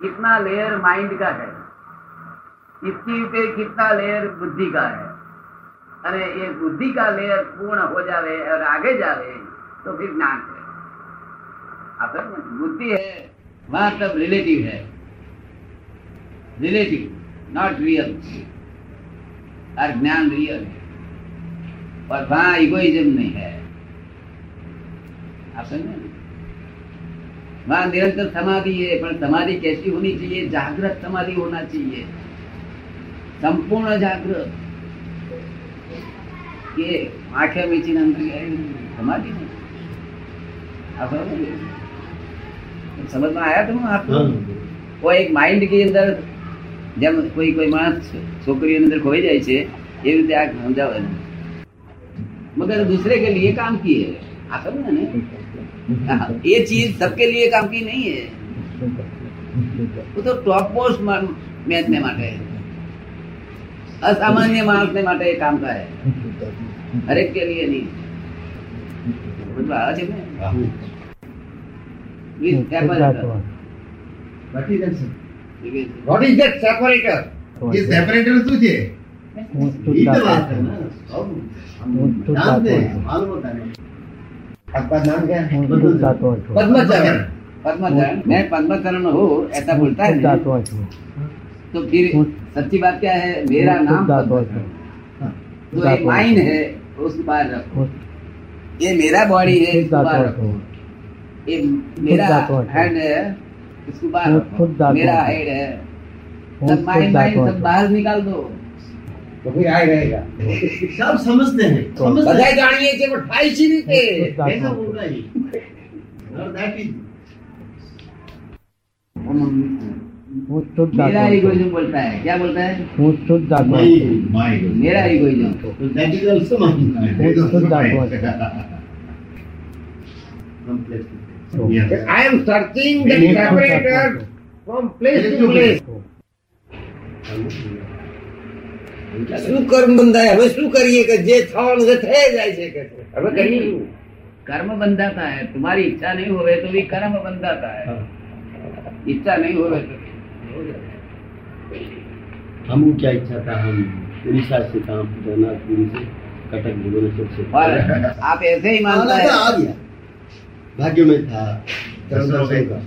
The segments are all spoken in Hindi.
कितना लेयर माइंड का है इसकी पे कितना लेयर बुद्धि का है અને એ બુદ્ધિ કા લેયર પૂર્ણ हो जावे और आगे जावे तो फिर ज्ञान है आप समझ में? बुद्धि है वहां सब रिलेटिव है रिलेटिव नॉट रियल और ज्ञान रियल है और वहां इगोइज्म नहीं है आप समझे ना? वहां निरंतर समाधि है पर समाधि कैसी होनी चाहिए जागृत समाधि होना चाहिए संपूर्ण जागृत ये आंखें मीची अंदर गए, समाधि नहीं आप समझ रहे हो? समझ में आया तुम आपको वो એક માઇન્ડ की અંદર જેમ કોઈ કોઈ માણસ છોકરીઓની અંદર ખોઈ જાય છે એવી રીતે આ સમજાવે છે. मगर दूसरे के लिए काम की है आप समझे ना हाँ, ये चीज सबके लिए काम की नहीं है वो तो टॉप पोस्ट મેચને માટે અસામાન્ય માણસને માટે એ કામ કરે હરેક કે लिए नहीं બધું આવે છે ને With separator. What is that, sir? With- What is that separator? A separator શું છે आपका नाम क्या है पद्मचरण पद्मचरण मैं पद्मचरण हूँ ऐसा बोलता है तो फिर सच्ची बात क्या है? मेरा नाम तो एक माइंड है उसको बाहर रखो। ये मेरा बॉडी है इसको बाहर रखो। ये मेरा हेड है इसको बाहर रखो। मेरा हेड है। सब माइंड माइंड सब बाहर निकाल दो। तो फिर आए रहेगा। सब समझते हैं। तो समझते हैं। गाड़ी के बट फ़ाइल जी नहीं पे कैसा बोल रहा है। और दैट इज़ मेरा इगोइज्म बोलता है। क्या बोलता है? शुद्ध आत्मा मेरा इगोइज्म तो दैट इज़ आल्सो माय शुद्ध आत्मा શું કર્મ બંધાય હવે શું કરીએ કે જે થવાનું છે થઈ જાય છે કે છે. હવે કરીએ શું? कर्म बंधाता है तुम्हारी इच्छा नहीं होवे तो भी कर्म बंधाता है इच्छा नहीं होवे तो हमको क्या इच्छा था हम उड़ीसा से काम जगन्नाथपुरी से कटक भुवनेश्वर से और आप ऐसे ही मानता आ है गया भाग्य में था दर्शन दर्शन होगा।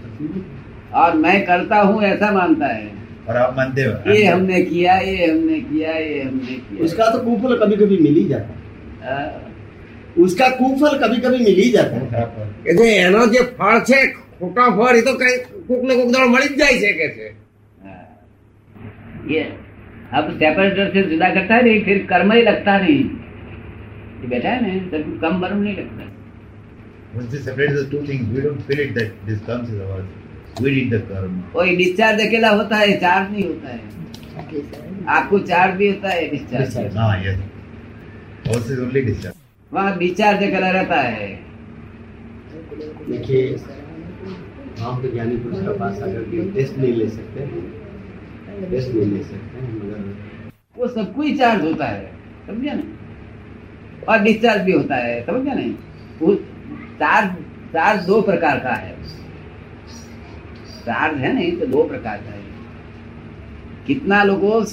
का और मैं करता हूँ ऐसा मानता है और आप मानते हो ये हमने किया ये हमने किया ये हमने किया उसका तो कुफल कभी कभी मिल ही जाता है आ, उसका कुफल कभी कभी मिल ही जाता है खराब पर। કે જે એનો જે ફળ છે ખોટા ફળ એ તો કઈ કોક ને કોક દાડો મળી જ જાય છે કે છે आ, ये अब सेपरेटर से जुदा करता है नहीं फिर कर्म ही लगता नहीं ये बैठा है ना तो फिर कम बर्म नहीं लगता Once they separate the two things, we don't feel it that this comes is ours. We did कोई डिस्चार्ज अकेला होता है चार्ज नहीं होता है। आपको चार्ज भी होता है डिस्चार्ज only discharge. वहाँ डिस्चार्ज अकेला रहता है। देखिए हम तो ज्ञानी पुरुष का पास आकर के टेस्ट नहीं ले सकते। टेस्ट नहीं ले सकते मगर वो सबको ही चार्ज होता है समझे ना? और डिस्चार्ज भी होता है समझे नहीं चार्ज चार्ज दो प्रकार का है। चार्ज है नहीं तो दो प्रकार का है। कितना लोगों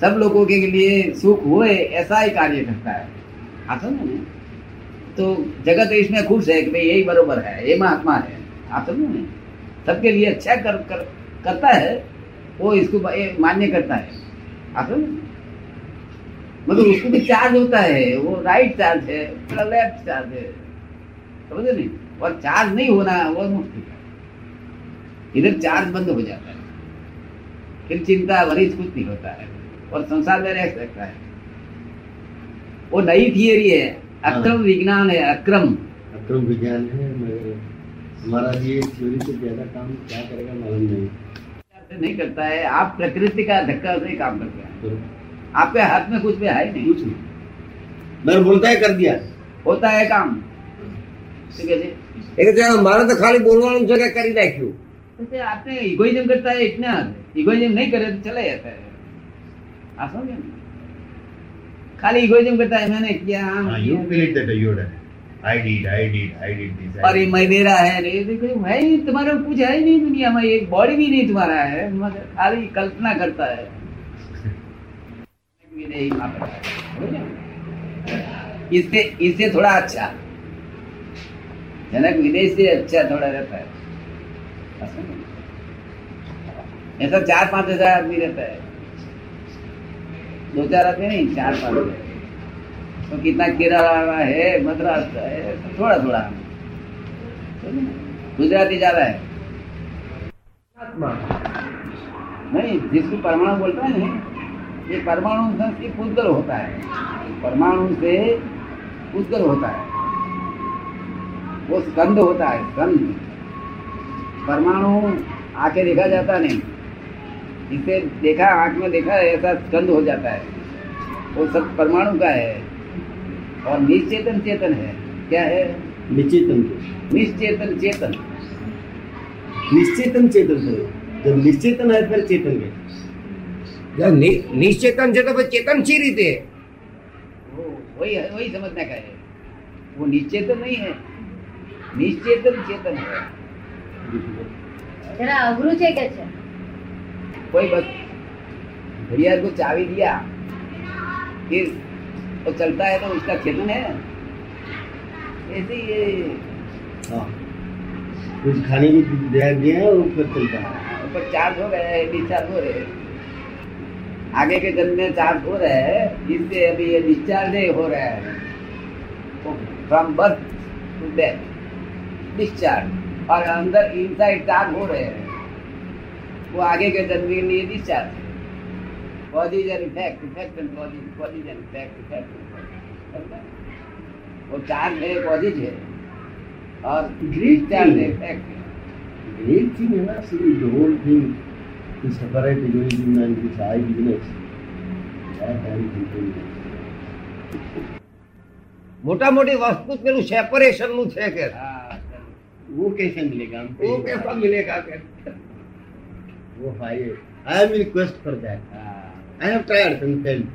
सब लोगों के लिए सुख हुए ऐसा ही कार्य करता है। आप समझे ना तो जगत इसमें खुश है कि भाई यही बरोबर है ये महात्मा है। आप समझे ना सबके लिए अच्छा कर, कर करता है वो इसको मान्य करता है। आप समझे मगर उसको भी चार्ज होता है वो राइट चार्ज है लेफ़्ट चार्ज है। समझे नहीं? और चार्ज नहीं होना वो मुश्किल है। इधर चार्ज बंद हो जाता है। फिर चिंता वरीज कुछ नहीं होता है। और संसार में रह सकता है। वो नई थियरी है। हाँ। अक्रम विज्ञान है अक्रम। अक्रम विज्ञान है हमारा ये थ्योरी से ज़्यादा काम क्या करेगा मालूम नहीं। नहीं करता है। आप प्रकृति का धक्का से काम करते हैं। आपके हाथ में कुछ भी है नहीं। कुछ नहीं। मैंने बोलता है कर दिया। होता है काम। हाँ। ठीक है जी। एक हमारा तो खाली बोलवा कर ही रहा क्यों કરી નાખ્યું जैसे आपने इगोइज्म करता है इतना इगोइज्म नहीं करे तो चला जाता है आप समझे ना? खाली इगोइज्म करता है मैंने किया हाँ Ah, किया। you feel it that you done. I did, I did, I did this. I और ये did. मैं मेरा है नहीं देखो है ही तुम्हारा कुछ है ही नहीं दुनिया में एक बॉडी भी नहीं तुम्हारा है मगर खाली कल्पना करता है विनय ही वहाँ पर है। समझे? इससे इससे थोड़ा अच्छा जनक विनय से अच्छा थोड़ा रहता है ऐसा चार पाँच हज़ार आदमी रहता है। दो चार आदमी नहीं चार पाँच हज़ार। तो कितना केरला है मद्रास का है थोड़ा थोड़ा। गुजराती ज़्यादा है। नहीं जिसको परमाणु बोलता है ये परमाणु से पुद्गल होता है। परमाणु से पुद्गल होता है। वो स्कंद होता है स्कंद। परमाणु आके देखा जाता नहीं जिसे देखा आँख में देखा है ऐसा स्कंद हो जाता है वो सब परमाणु का है और निश्चेतन चेतन है क्या है निश्चेतन निश्चेतन चेतन निश्चेतन चेतन से जब निश्चेतन है फिर चेतन के जब निश्चेतन चेतन तो फिर चेतन सी रीते वही वही समझने का है वो निश्चेतन नहीं है निश्चेतन चेतन है જરા અઘરું છે કે છે कोई बस घड़ियाल को चाबी दिया फिर वो चलता है तो उसका चेतन है ऐसे ही ये हाँ कुछ खाने की दिया दिया है और फिर चलता है ऊपर चार्ज हो गए हैं डिस्चार्ज हो रहे हैं आगे के जन्म में चार्ज हो रहे हैं इससे अभी ये डिस्चार्ज हो रहा है from birth to death discharge और अंदर इनसाइड चार्ज हो रहे हैं वो आगे के जन्म के लिए discharge causes and effect effect and causes causes and effect effect वो चार्ज है कॉजेज है और डिस्चार्ज है इफेक्ट है Great thing है ना see the whole thing to separate the origin and the side business. That I am thinking. મોટા મોટી વસ્તુ પેલું સેપરેશન નું છે કે हाँ, वो कैसे मिलेगा हमको वो कैसा मिलेगा के वो है I am in quest for that. हाँ। I have tried and failed.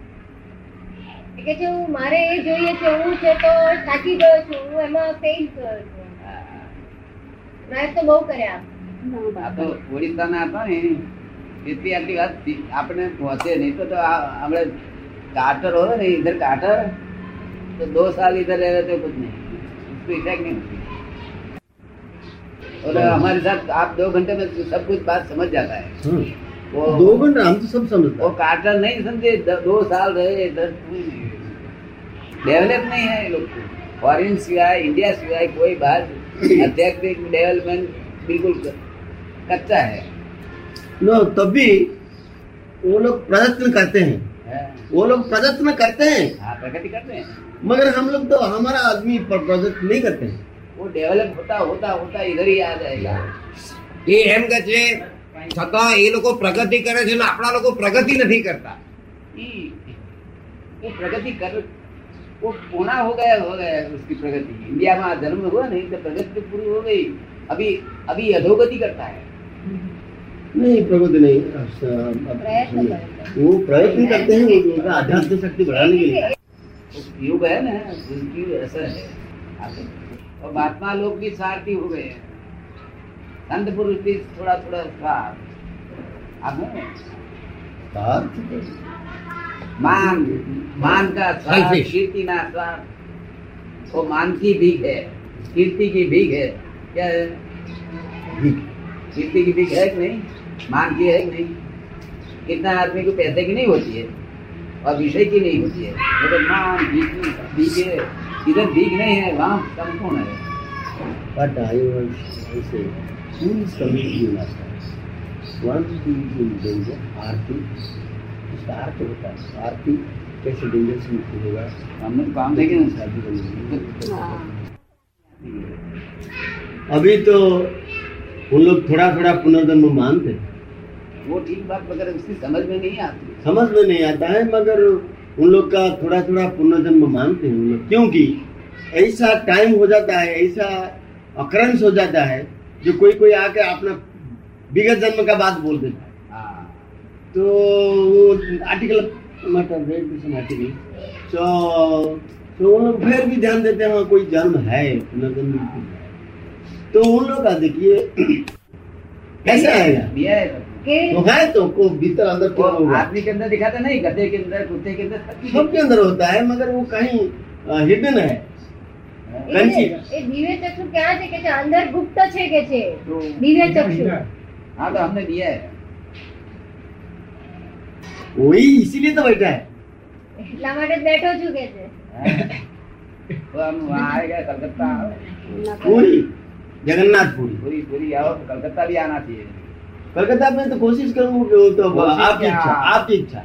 કે છે હું મારે એ જોઈએ છે હું છે તો થાકી ગયો છું હું એમાં ફેલ થયો છું પ્રયત્ન બહુ કર્યા આ તો ઓડિશાના હતા ને એટલી આટલી વાત થી- આપણે પહોંચે નહીં તો, તો આ- આપણે काटर हो ना इधर काटर तो दो साल इधर रहे तो कुछ नहीं उसको इफेक्ट नहीं होती और हमारे साथ आप दो घंटे में सब कुछ बात समझ जाता है। हाँ। वो दो घंटे हम तो सब समझते वो काटर नहीं समझे दो साल रहे इधर डेवलप नहीं है लोग को फॉरेन सिवाय इंडिया सिवाय कोई बात आध्यात्मिक डेवलपमेंट बिल्कुल कच्चा है। नो तब भी वो लोग प्रयत्न करते हैं। हाँ, वो लोग प्रयत्न करते हैं। हाँ प्रगति करते हैं। मगर हम लोग तो हमारा आदमी पर प्रयत्न नहीं करते हैं। वो डेवलप होता होता होता इधर ही आ जाएगा એ એમ કે છે છતાં એ લોકો પ્રગતિ કરે છે ને આપણા લોકો પ્રગતિ નથી કરતા कि वो प्रगति कर वो पूर्ण हो गया हो गया उसकी प्रगति इंडिया में जन्म हुआ नहीं तो प्रगति तो पूरी हो गई अभी अभी अधोगति करता है नहीं प्रगति नहीं પ્રયત્ન કરે છે वो प्रयत्न करते हैं वो उनका आध्यात्मिक शक्ति बढ़ाने के लिए वो युग है ना उसकी असर है आगे। और महात्मा लोग भी स्वार्थी हो गए हैं। संत पुरुष भी थोड़ा थोड़ा स्वार्थ मान मान का स्वार्थ कीर्ति ना स्वार्थ वो मान की भीख है। कीर्ति की भीख है। क्या है? कीर्ति की भीख है कि नहीं? मान की है कि नहीं? कितना आदमी को पैसे की नहीं होती है? और विषय की नहीं होती है। मगर मान भीख है। इधर भीख नहीं है वहाँ संपूर्ण है? But I was, I say, who is coming to you master? One is in danger, आरती उसका अर्थ होता है। आरती कैसे डेंजर से मुक्त होगा? हमने तो काम देखे ना शादी करने अभी तो उन लोग थोड़ा थोड़ा पुनर्जन्म मानते वो ठीक बात मगर उसकी समझ में नहीं आती। समझ में नहीं आता है मगर उन लोग का थोड़ा थोड़ा पुनर्जन्म मानते हैं उन लोग। क्योंकि ऐसा टाइम हो जाता है ऐसा अक्रंस हो जाता है जो कोई कोई आके अपना विगत जन्म का बात बोल देता है। हाँ। तो वो आर्टिकल मतलब article. So तो उन लोग फिर भी ध्यान देते हैं हाँ कोई जन्म है पुनर्जन्म तो उन लोग का देखिए कैसे आएगा है सब। કે तो है तो को भीतर अंदर वो क्यों होगा आदमी के अंदर दिखाते नहीं गधे के अंदर कुत्ते के अंदर सब चीज़ सबके अंदर होता है मगर वो कहीं हिडन है કંચી. એ દિવ્ય ચક્ષુ ક્યાં છે કે છે અંદર ગુપ્ત છે કે છે तो દિવ્ય ચક્ષુ हाँ तो हमने दिया है वही इसीलिए तो बैठा है એટલા માટે જ બેઠો છું કે છે तो हम वहाँ आएगा कलकत्ता आओ पूरी जगन्नाथपुरी पूरी पूरी आओ कलकत्ता भी आना चाहिए कलकत्ता में तो कोशिश करूँगा कि वो तो कोशिश आपकी क्या? इच्छा आपकी इच्छा